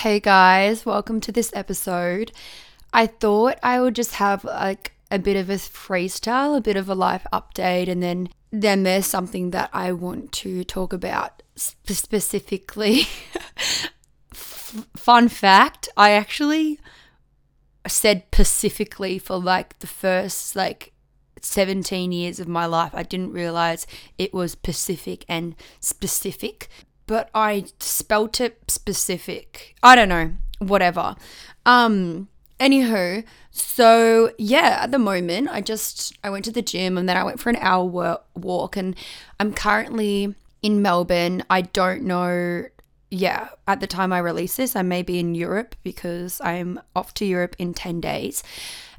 Hey guys, welcome to this episode. I thought I would just have like a bit of a freestyle, a bit of a life update, and then then there's something that I want to talk about sp- specifically. F- fun fact, I actually said specifically for like the first like 17 years of my life. I didn't realize it was Pacific and specific, but I spelt it specific. I don't know, whatever. Um, anywho, so yeah, at the moment, I just I went to the gym and then I went for an hour walk, and I'm currently in Melbourne. I don't know. Yeah, at the time I release this, I may be in Europe because I'm off to Europe in 10 days.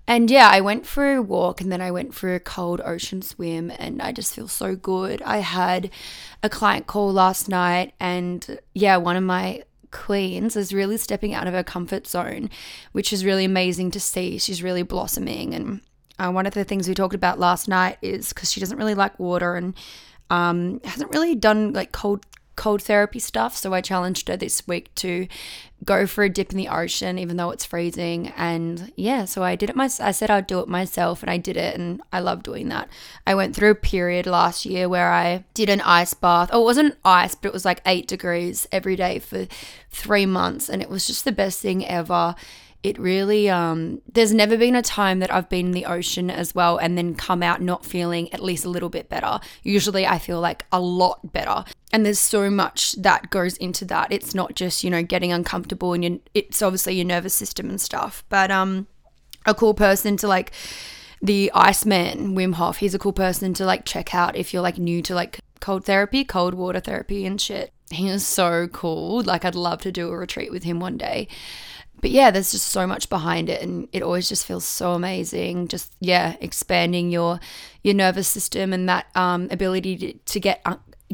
And yeah, I went for a walk and then I went for a cold ocean swim and I just feel so good. I had a client call last night and yeah, one of my queens is really stepping out of her comfort zone, which is really amazing to see. She's really blossoming. And uh, one of the things we talked about last night is because she doesn't really like water and um, hasn't really done like cold cold therapy stuff. So I challenged her this week to go for a dip in the ocean, even though it's freezing. And yeah, so I did it myself. I said I'd do it myself, and I did it, and I love doing that. I went through a period last year where I did an ice bath. Oh, it wasn't ice, but it was like eight degrees every day for three months, and it was just the best thing ever it really um there's never been a time that I've been in the ocean as well and then come out not feeling at least a little bit better. Usually I feel like a lot better. And there's so much that goes into that. It's not just, you know, getting uncomfortable and you, it's obviously your nervous system and stuff. But um a cool person to like the Iceman, Wim Hof, he's a cool person to like check out if you're like new to like cold therapy, cold water therapy and shit. He is so cool. Like I'd love to do a retreat with him one day but yeah, there's just so much behind it, and it always just feels so amazing. Just yeah, expanding your your nervous system and that um, ability to, to get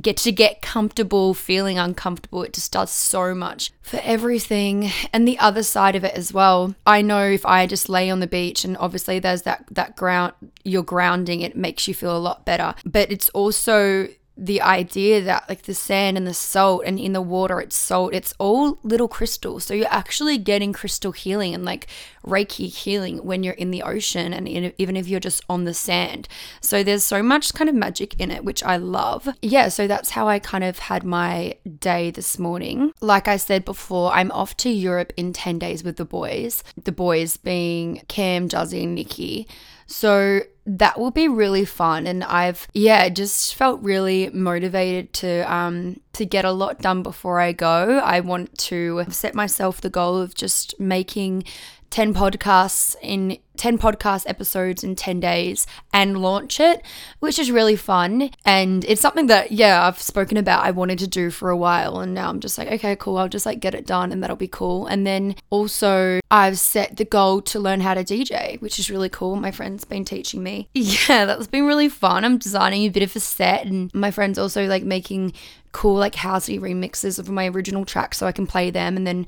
get to get comfortable feeling uncomfortable it just does so much for everything and the other side of it as well i know if i just lay on the beach and obviously there's that that ground you're grounding it makes you feel a lot better but it's also the idea that like the sand and the salt and in the water it's salt it's all little crystals. So you're actually getting crystal healing and like reiki healing when you're in the ocean and in, even if you're just on the sand. So there's so much kind of magic in it which i love. Yeah so that's how i kind of had my day this morning. Like i said before i'm off to europe in 10 days with the boys. The boys being cam jazzy and nikki so that will be really fun and I've yeah, just felt really motivated to um to get a lot done before I go. I want to set myself the goal of just making 10 podcasts in 10 podcast episodes in 10 days and launch it, which is really fun. And it's something that, yeah, I've spoken about, I wanted to do for a while. And now I'm just like, okay, cool, I'll just like get it done and that'll be cool. And then also, I've set the goal to learn how to DJ, which is really cool. My friend's been teaching me. Yeah, that's been really fun. I'm designing a bit of a set, and my friend's also like making cool like housey remixes of my original tracks so I can play them and then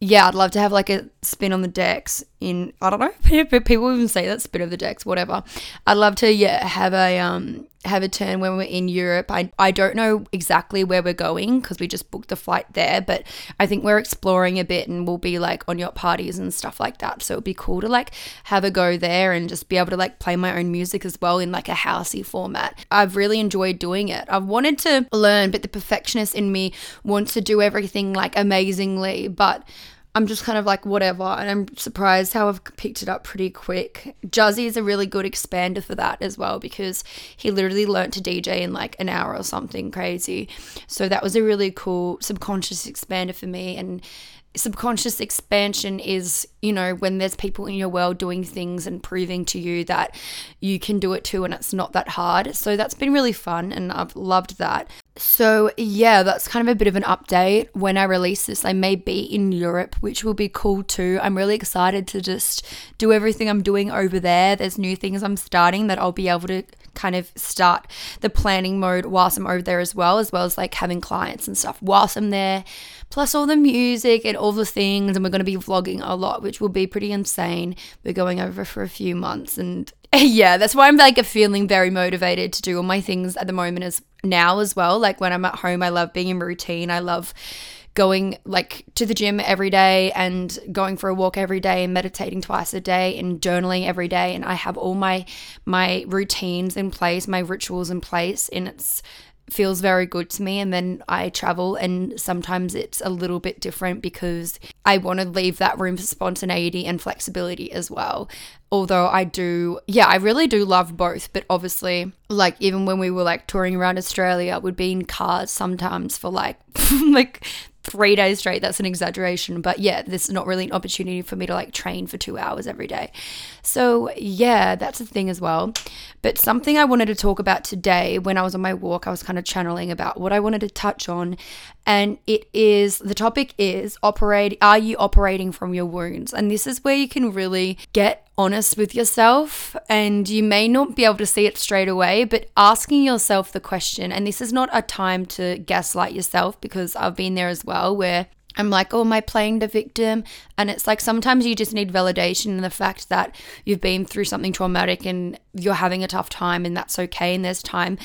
yeah, I'd love to have like a spin on the decks in I don't know, people even say that spin of the decks, whatever. I'd love to yeah have a um have a turn when we're in Europe. I I don't know exactly where we're going because we just booked the flight there, but I think we're exploring a bit and we'll be like on yacht parties and stuff like that. So it'd be cool to like have a go there and just be able to like play my own music as well in like a housey format. I've really enjoyed doing it. I've wanted to learn, but the perfectionist in me wants to do everything like amazingly, but I'm just kind of like whatever, and I'm surprised how I've picked it up pretty quick. Juzzy is a really good expander for that as well because he literally learnt to DJ in like an hour or something crazy. So that was a really cool subconscious expander for me, and subconscious expansion is, you know, when there's people in your world doing things and proving to you that you can do it too and it's not that hard. So that's been really fun and I've loved that. So, yeah, that's kind of a bit of an update. When I release this, I may be in Europe, which will be cool too. I'm really excited to just do everything I'm doing over there. There's new things I'm starting that I'll be able to kind of start the planning mode whilst I'm over there as well, as well as like having clients and stuff whilst I'm there, plus all the music and all the things. And we're going to be vlogging a lot, which will be pretty insane. We're going over for a few months and yeah, that's why I'm like feeling very motivated to do all my things at the moment as now as well. Like when I'm at home, I love being in routine. I love going like to the gym every day and going for a walk every day and meditating twice a day and journaling every day and I have all my my routines in place, my rituals in place and it's feels very good to me and then I travel and sometimes it's a little bit different because I want to leave that room for spontaneity and flexibility as well. Although I do yeah, I really do love both, but obviously like even when we were like touring around Australia, we'd be in cars sometimes for like like three days straight. That's an exaggeration. But yeah, this is not really an opportunity for me to like train for two hours every day. So yeah, that's a thing as well. But something I wanted to talk about today when I was on my walk, I was kind of channeling about what I wanted to touch on. And it is the topic is operate are you operating from your wounds? And this is where you can really get honest with yourself and you may not be able to see it straight away, but asking yourself the question, and this is not a time to gaslight yourself because I've been there as well, where I'm like, oh, am I playing the victim? And it's like sometimes you just need validation in the fact that you've been through something traumatic and you're having a tough time, and that's okay. And there's time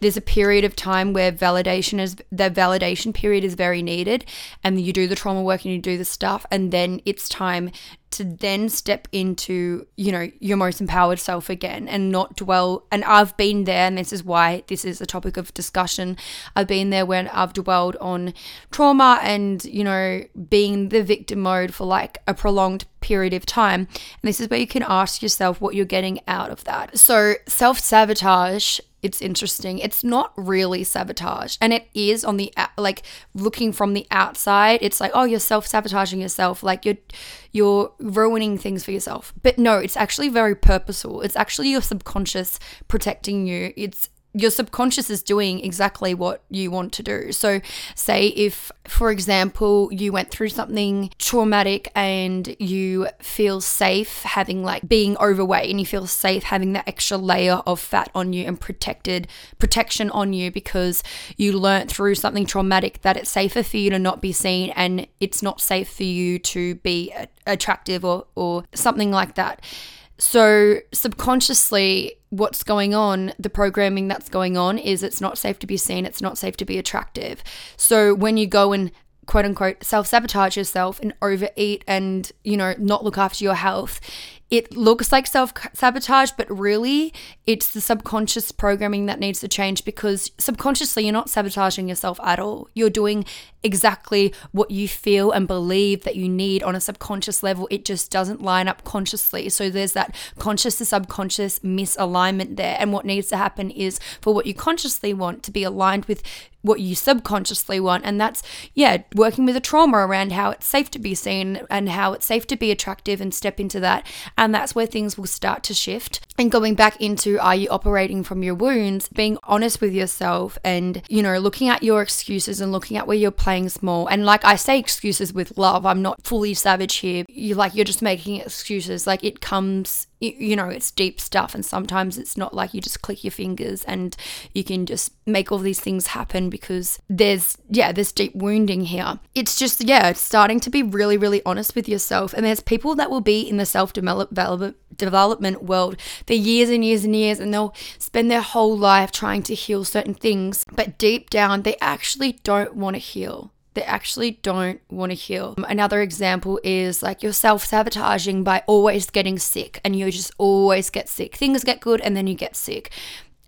there's a period of time where validation is the validation period is very needed and you do the trauma work and you do the stuff and then it's time to then step into you know your most empowered self again and not dwell and I've been there and this is why this is a topic of discussion I've been there when I've dwelled on trauma and you know being the victim mode for like a prolonged period of time and this is where you can ask yourself what you're getting out of that so self sabotage it's interesting. It's not really sabotage. And it is on the like looking from the outside, it's like, "Oh, you're self-sabotaging yourself. Like you're you're ruining things for yourself." But no, it's actually very purposeful. It's actually your subconscious protecting you. It's your subconscious is doing exactly what you want to do. So, say if, for example, you went through something traumatic and you feel safe having like being overweight and you feel safe having that extra layer of fat on you and protected protection on you because you learnt through something traumatic that it's safer for you to not be seen and it's not safe for you to be attractive or, or something like that so, subconsciously, what's going on, the programming that's going on is it's not safe to be seen, it's not safe to be attractive. So, when you go and quote unquote self sabotage yourself and overeat and, you know, not look after your health, it looks like self sabotage, but really it's the subconscious programming that needs to change because subconsciously you're not sabotaging yourself at all. You're doing exactly what you feel and believe that you need on a subconscious level. It just doesn't line up consciously. So there's that conscious to subconscious misalignment there. And what needs to happen is for what you consciously want to be aligned with what you subconsciously want. And that's, yeah, working with a trauma around how it's safe to be seen and how it's safe to be attractive and step into that. And that's where things will start to shift. And going back into are you operating from your wounds, being honest with yourself and, you know, looking at your excuses and looking at where you're playing small. And like I say excuses with love, I'm not fully savage here. You like, you're just making excuses. Like it comes you know, it's deep stuff. And sometimes it's not like you just click your fingers and you can just make all these things happen because there's, yeah, there's deep wounding here. It's just, yeah, starting to be really, really honest with yourself. And there's people that will be in the self development development world for years and years and years and they'll spend their whole life trying to heal certain things but deep down they actually don't want to heal they actually don't want to heal. Another example is like you're self sabotaging by always getting sick and you just always get sick. Things get good and then you get sick.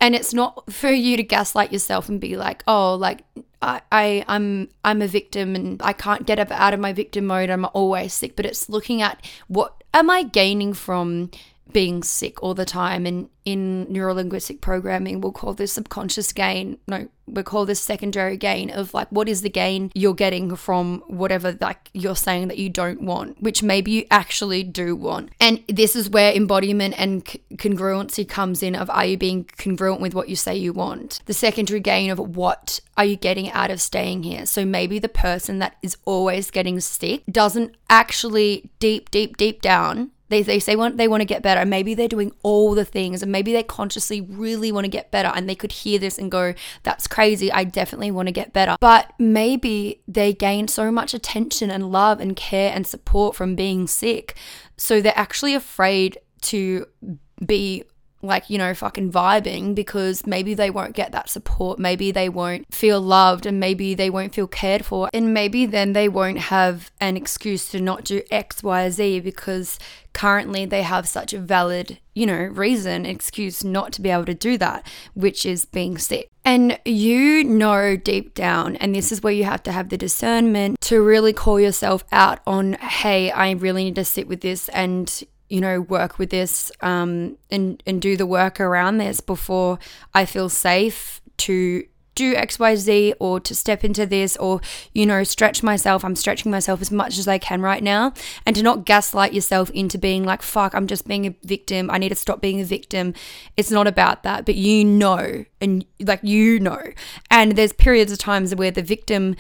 And it's not for you to gaslight yourself and be like, oh, like I, I I'm I'm a victim and I can't get up out of my victim mode. I'm always sick. But it's looking at what am I gaining from being sick all the time. And in neurolinguistic programming, we'll call this subconscious gain. No, we call this secondary gain of like what is the gain you're getting from whatever like you're saying that you don't want, which maybe you actually do want. And this is where embodiment and c- congruency comes in of are you being congruent with what you say you want? The secondary gain of what are you getting out of staying here? So maybe the person that is always getting sick doesn't actually deep, deep, deep down they, they say want, they want to get better. Maybe they're doing all the things and maybe they consciously really want to get better and they could hear this and go, that's crazy. I definitely want to get better. But maybe they gain so much attention and love and care and support from being sick. So they're actually afraid to be like, you know, fucking vibing because maybe they won't get that support. Maybe they won't feel loved and maybe they won't feel cared for. And maybe then they won't have an excuse to not do X, Y, Z because currently they have such a valid, you know, reason, excuse not to be able to do that, which is being sick. And you know deep down, and this is where you have to have the discernment to really call yourself out on, hey, I really need to sit with this and you know, work with this um, and and do the work around this before I feel safe to do XYZ or to step into this or, you know, stretch myself. I'm stretching myself as much as I can right now. And to not gaslight yourself into being like, fuck, I'm just being a victim. I need to stop being a victim. It's not about that. But you know, and like you know. And there's periods of times where the victim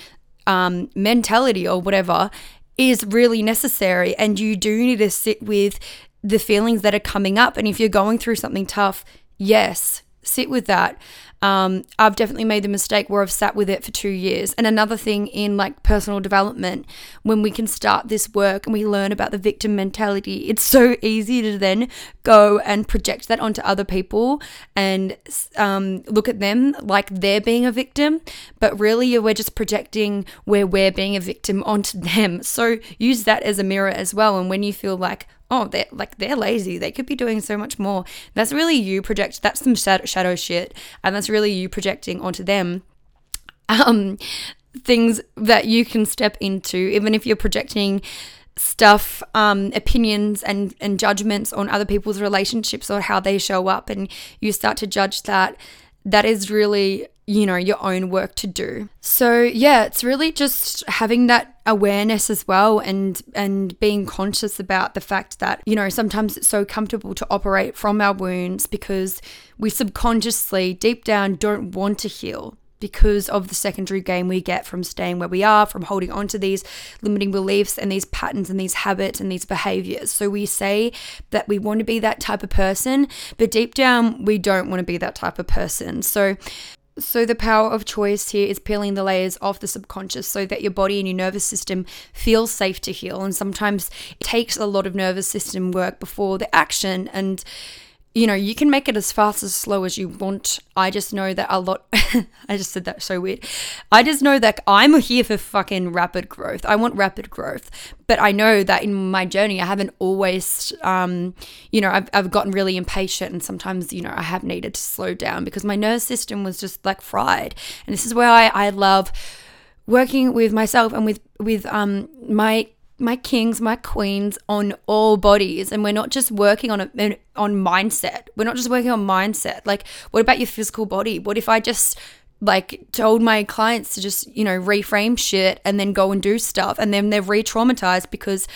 um, mentality or whatever is really necessary. And you do need to sit with the feelings that are coming up. And if you're going through something tough, yes, sit with that. Um, I've definitely made the mistake where I've sat with it for two years. And another thing in like personal development, when we can start this work and we learn about the victim mentality, it's so easy to then go and project that onto other people and um, look at them like they're being a victim. But really, we're just projecting where we're being a victim onto them. So use that as a mirror as well. And when you feel like, oh, they're like they're lazy. They could be doing so much more. That's really you project. That's some shadow shit, and that's really you projecting onto them. Um, things that you can step into, even if you're projecting stuff, um, opinions and and judgments on other people's relationships or how they show up, and you start to judge that. That is really you know, your own work to do. So, yeah, it's really just having that awareness as well and and being conscious about the fact that, you know, sometimes it's so comfortable to operate from our wounds because we subconsciously deep down don't want to heal because of the secondary gain we get from staying where we are, from holding on to these limiting beliefs and these patterns and these habits and these behaviors. So we say that we want to be that type of person, but deep down we don't want to be that type of person. So so, the power of choice here is peeling the layers off the subconscious so that your body and your nervous system feel safe to heal. And sometimes it takes a lot of nervous system work before the action. And you know, you can make it as fast as slow as you want. I just know that a lot, I just said that so weird. I just know that I'm here for fucking rapid growth. I want rapid growth. But I know that in my journey, I haven't always, um, you know, I've, I've gotten really impatient and sometimes, you know, I have needed to slow down because my nervous system was just like fried. And this is where I, I love working with myself and with, with um, my my kings, my queens on all bodies, and we're not just working on a, on mindset. We're not just working on mindset. Like, what about your physical body? What if I just like told my clients to just you know reframe shit and then go and do stuff, and then they're re-traumatized because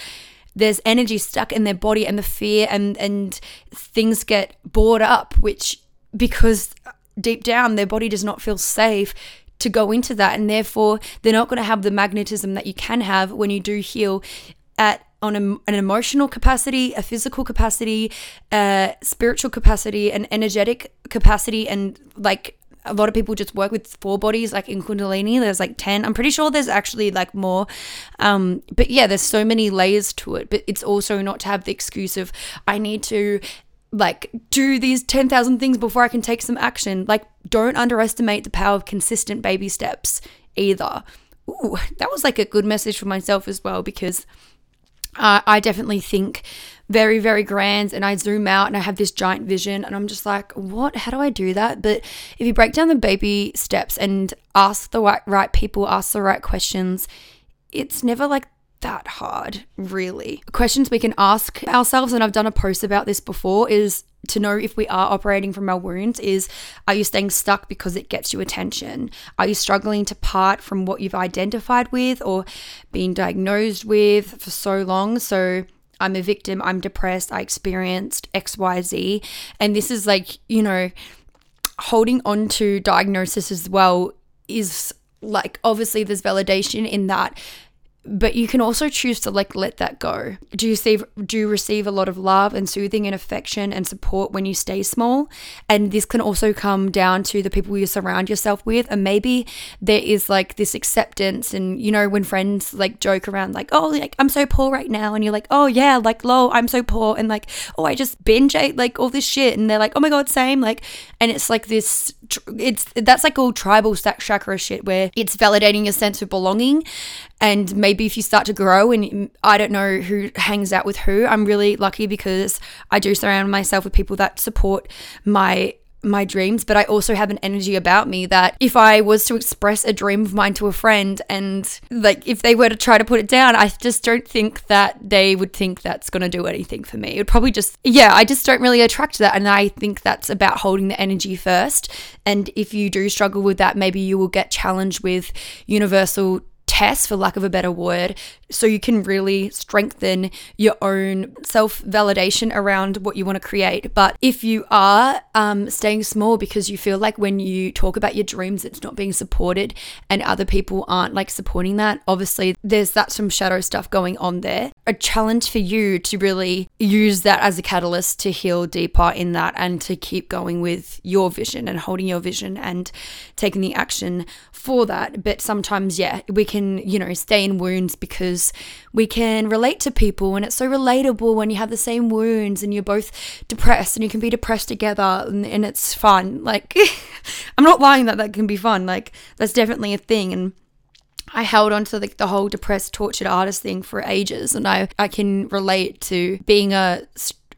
there's energy stuck in their body and the fear and and things get bored up, which because deep down their body does not feel safe to go into that and therefore they're not going to have the magnetism that you can have when you do heal at on a, an emotional capacity, a physical capacity, a spiritual capacity, an energetic capacity, and like a lot of people just work with four bodies like in kundalini there's like 10 i'm pretty sure there's actually like more. Um but yeah there's so many layers to it but it's also not to have the excuse of i need to like do these 10,000 things before I can take some action. Like don't underestimate the power of consistent baby steps either. Ooh, that was like a good message for myself as well because uh, I definitely think very, very grand and I zoom out and I have this giant vision and I'm just like, what? How do I do that? But if you break down the baby steps and ask the right, right people, ask the right questions, it's never like that hard, really. Questions we can ask ourselves, and I've done a post about this before, is to know if we are operating from our wounds is are you staying stuck because it gets you attention? Are you struggling to part from what you've identified with or been diagnosed with for so long? So I'm a victim, I'm depressed, I experienced XYZ. And this is like, you know, holding on to diagnosis as well is like obviously there's validation in that but you can also choose to like let that go. Do you receive do you receive a lot of love and soothing and affection and support when you stay small? And this can also come down to the people you surround yourself with. And maybe there is like this acceptance and you know, when friends like joke around like, oh like I'm so poor right now and you're like, oh yeah, like lol, I'm so poor and like, oh I just binge ate like all this shit and they're like, oh my god, same. Like and it's like this it's that's like all tribal chakra shit where it's validating your sense of belonging and maybe if you start to grow and I don't know who hangs out with who, I'm really lucky because I do surround myself with people that support my my dreams, but I also have an energy about me that if I was to express a dream of mine to a friend and like if they were to try to put it down, I just don't think that they would think that's going to do anything for me. It would probably just, yeah, I just don't really attract that. And I think that's about holding the energy first. And if you do struggle with that, maybe you will get challenged with universal tests, for lack of a better word, so you can really strengthen your own self validation around what you want to create. But if you are um, staying small because you feel like when you talk about your dreams, it's not being supported and other people aren't like supporting that, obviously there's that some shadow stuff going on there. A challenge for you to really use that as a catalyst to heal deeper in that and to keep going with your vision and holding your vision and taking the action for that. But sometimes, yeah, we can can, you know, stay in wounds because we can relate to people and it's so relatable when you have the same wounds and you're both depressed and you can be depressed together and, and it's fun. Like, I'm not lying that that can be fun. Like, that's definitely a thing. And I held on to the, the whole depressed, tortured artist thing for ages, and I, I can relate to being a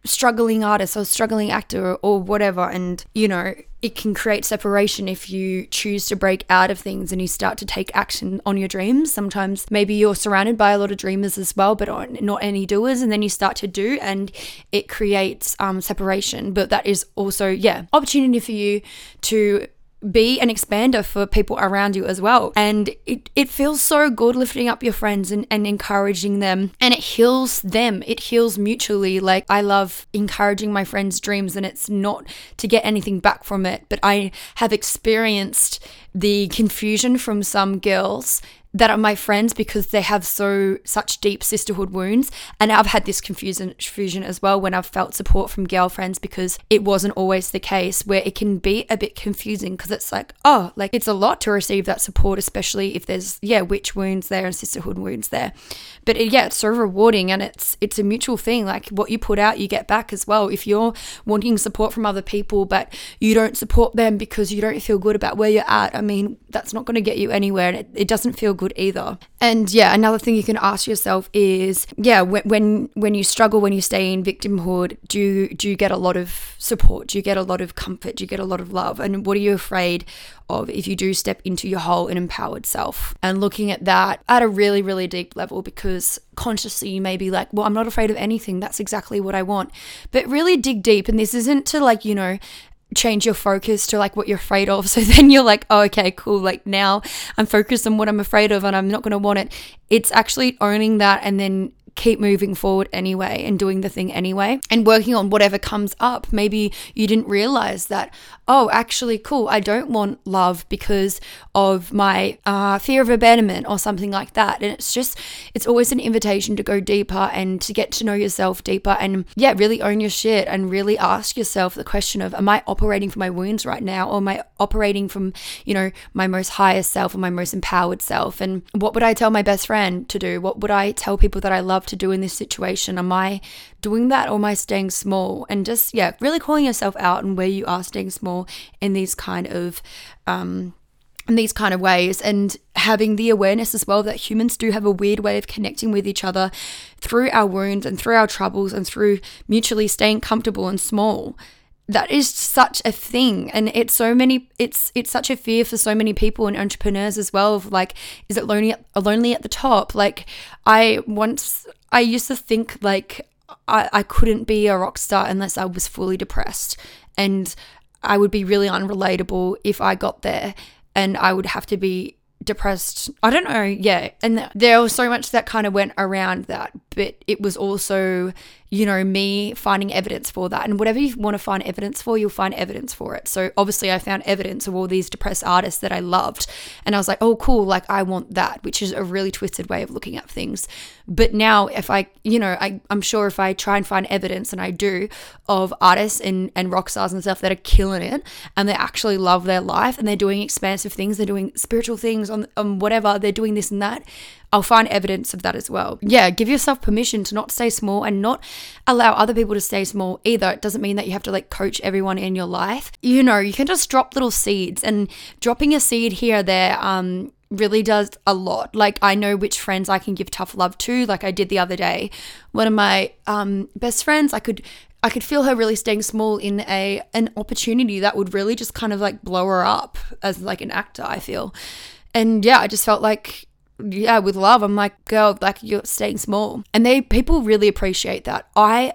struggling artist or struggling actor or, or whatever. And, you know, it can create separation if you choose to break out of things and you start to take action on your dreams. Sometimes maybe you're surrounded by a lot of dreamers as well, but not any doers, and then you start to do, and it creates um, separation. But that is also, yeah, opportunity for you to be an expander for people around you as well. And it, it feels so good lifting up your friends and, and encouraging them. And it heals them. It heals mutually. Like I love encouraging my friends' dreams and it's not to get anything back from it. But I have experienced the confusion from some girls that are my friends because they have so such deep sisterhood wounds. And I've had this confusion as well when I've felt support from girlfriends because it wasn't always the case where it can be a bit confusing because it's like oh like it's a lot to receive that support especially if there's yeah witch wounds there and sisterhood wounds there. But it, yeah it's so rewarding and it's it's a mutual thing. Like what you put out you get back as well. If you're wanting support from other people but you don't support them because you don't feel good about where you're at I mean that's not going to get you anywhere and it, it doesn't feel good either. And yeah, another thing you can ask yourself is, yeah, when when, when you struggle, when you stay in victimhood, do you, do you get a lot of support? Do you get a lot of comfort? Do you get a lot of love? And what are you afraid of if you do step into your whole and empowered self? And looking at that at a really, really deep level, because consciously you may be like, well, I'm not afraid of anything. That's exactly what I want. But really dig deep. And this isn't to like, you know, change your focus to like what you're afraid of. So then you're like, oh, okay, cool. Like now I'm focused on what I'm afraid of and I'm not going to want it. It's actually owning that and then keep moving forward anyway and doing the thing anyway and working on whatever comes up. Maybe you didn't realize that, oh, actually, cool, I don't want love because of my uh, fear of abandonment or something like that. And it's just, it's always an invitation to go deeper and to get to know yourself deeper and, yeah, really own your shit and really ask yourself the question of, am I operating from my wounds right now or am I operating from, you know, my most highest self or my most empowered self? And what would I tell my best friend to do? What would I tell people that I love? Love to do in this situation? Am I doing that or am I staying small? And just, yeah, really calling yourself out and where you are staying small in these kind of, um, in these kind of ways and having the awareness as well that humans do have a weird way of connecting with each other through our wounds and through our troubles and through mutually staying comfortable and small that is such a thing and it's so many it's it's such a fear for so many people and entrepreneurs as well of like is it lonely lonely at the top like i once i used to think like I, I couldn't be a rock star unless i was fully depressed and i would be really unrelatable if i got there and i would have to be depressed. I don't know. Yeah. And there was so much that kind of went around that. But it was also, you know, me finding evidence for that. And whatever you want to find evidence for, you'll find evidence for it. So obviously, I found evidence of all these depressed artists that I loved. And I was like, oh, cool, like I want that, which is a really twisted way of looking at things. But now, if I, you know, I, I'm sure if I try and find evidence, and I do, of artists and, and rock stars and stuff that are killing it and they actually love their life and they're doing expansive things, they're doing spiritual things on, on whatever, they're doing this and that. I'll find evidence of that as well. Yeah, give yourself permission to not stay small and not allow other people to stay small either. It doesn't mean that you have to like coach everyone in your life. You know, you can just drop little seeds and dropping a seed here there um really does a lot. Like I know which friends I can give tough love to, like I did the other day. One of my um best friends, I could I could feel her really staying small in a an opportunity that would really just kind of like blow her up as like an actor, I feel. And yeah, I just felt like yeah, with love, I'm like, girl, like you're staying small. And they people really appreciate that. I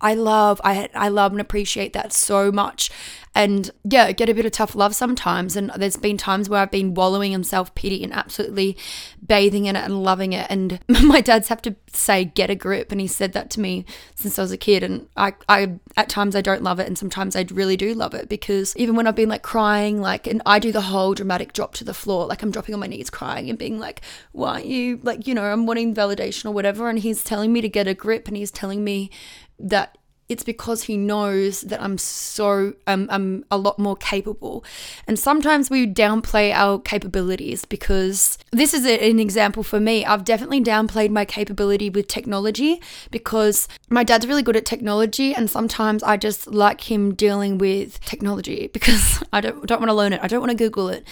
I love I I love and appreciate that so much. And yeah, get a bit of tough love sometimes. And there's been times where I've been wallowing in self pity and absolutely bathing in it and loving it. And my dad's have to say, get a grip. And he said that to me since I was a kid. And I, I, at times I don't love it. And sometimes I really do love it because even when I've been like crying, like, and I do the whole dramatic drop to the floor, like I'm dropping on my knees crying and being like, why aren't you, like, you know, I'm wanting validation or whatever. And he's telling me to get a grip and he's telling me that it's because he knows that I'm so um, I'm a lot more capable. And sometimes we downplay our capabilities because this is a, an example for me. I've definitely downplayed my capability with technology because my dad's really good at technology and sometimes I just like him dealing with technology because I don't don't want to learn it. I don't want to google it.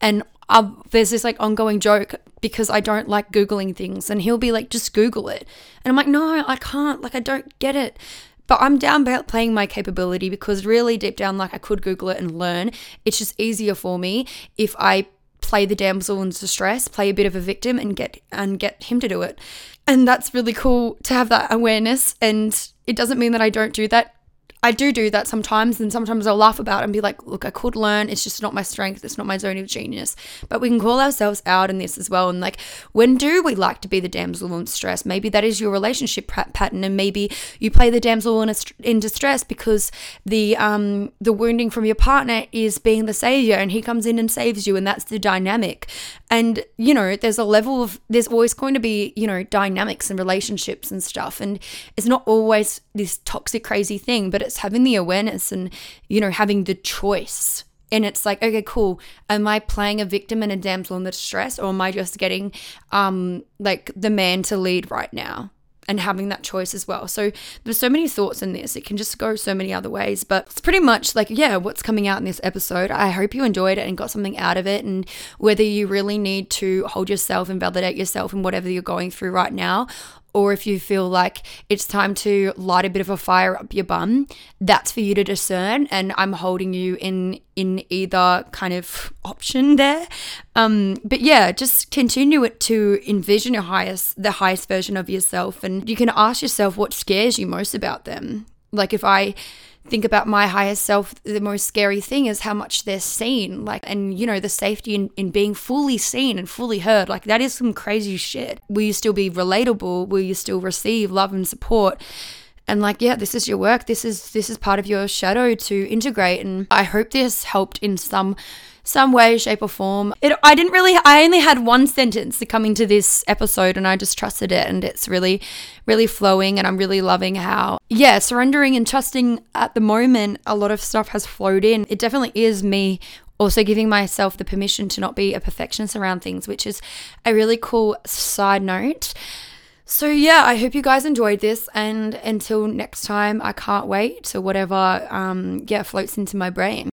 And I've, there's this like ongoing joke because I don't like Googling things. And he'll be like, just Google it. And I'm like, no, I can't. Like, I don't get it. But I'm down playing my capability because really deep down, like I could Google it and learn. It's just easier for me if I play the damsel in distress, play a bit of a victim and get and get him to do it. And that's really cool to have that awareness. And it doesn't mean that I don't do that I do do that sometimes, and sometimes I'll laugh about it and be like, look, I could learn. It's just not my strength. It's not my zone of genius. But we can call ourselves out in this as well. And like, when do we like to be the damsel in distress? Maybe that is your relationship pattern, and maybe you play the damsel in, in distress because the um the wounding from your partner is being the savior, and he comes in and saves you, and that's the dynamic. And you know, there's a level of there's always going to be you know dynamics and relationships and stuff, and it's not always this toxic crazy thing, but it's having the awareness and, you know, having the choice. And it's like, okay, cool. Am I playing a victim and a damsel in the distress, or am I just getting um like the man to lead right now? and having that choice as well. So there's so many thoughts in this. It can just go so many other ways, but it's pretty much like, yeah, what's coming out in this episode. I hope you enjoyed it and got something out of it. And whether you really need to hold yourself and validate yourself in whatever you're going through right now, or if you feel like it's time to light a bit of a fire up your bum, that's for you to discern. And I'm holding you in in either kind of option there. Um, but yeah, just continue it to envision your highest the highest version of yourself, and you can ask yourself what scares you most about them. Like if I think about my higher self, the most scary thing is how much they're seen. Like, and you know, the safety in, in being fully seen and fully heard. Like, that is some crazy shit. Will you still be relatable? Will you still receive love and support? And like yeah this is your work this is this is part of your shadow to integrate and i hope this helped in some some way, shape, or form. It, I didn't really, I only had one sentence to come into this episode and I just trusted it. And it's really, really flowing. And I'm really loving how, yeah, surrendering and trusting at the moment, a lot of stuff has flowed in. It definitely is me also giving myself the permission to not be a perfectionist around things, which is a really cool side note. So, yeah, I hope you guys enjoyed this. And until next time, I can't wait to whatever, um, yeah, floats into my brain.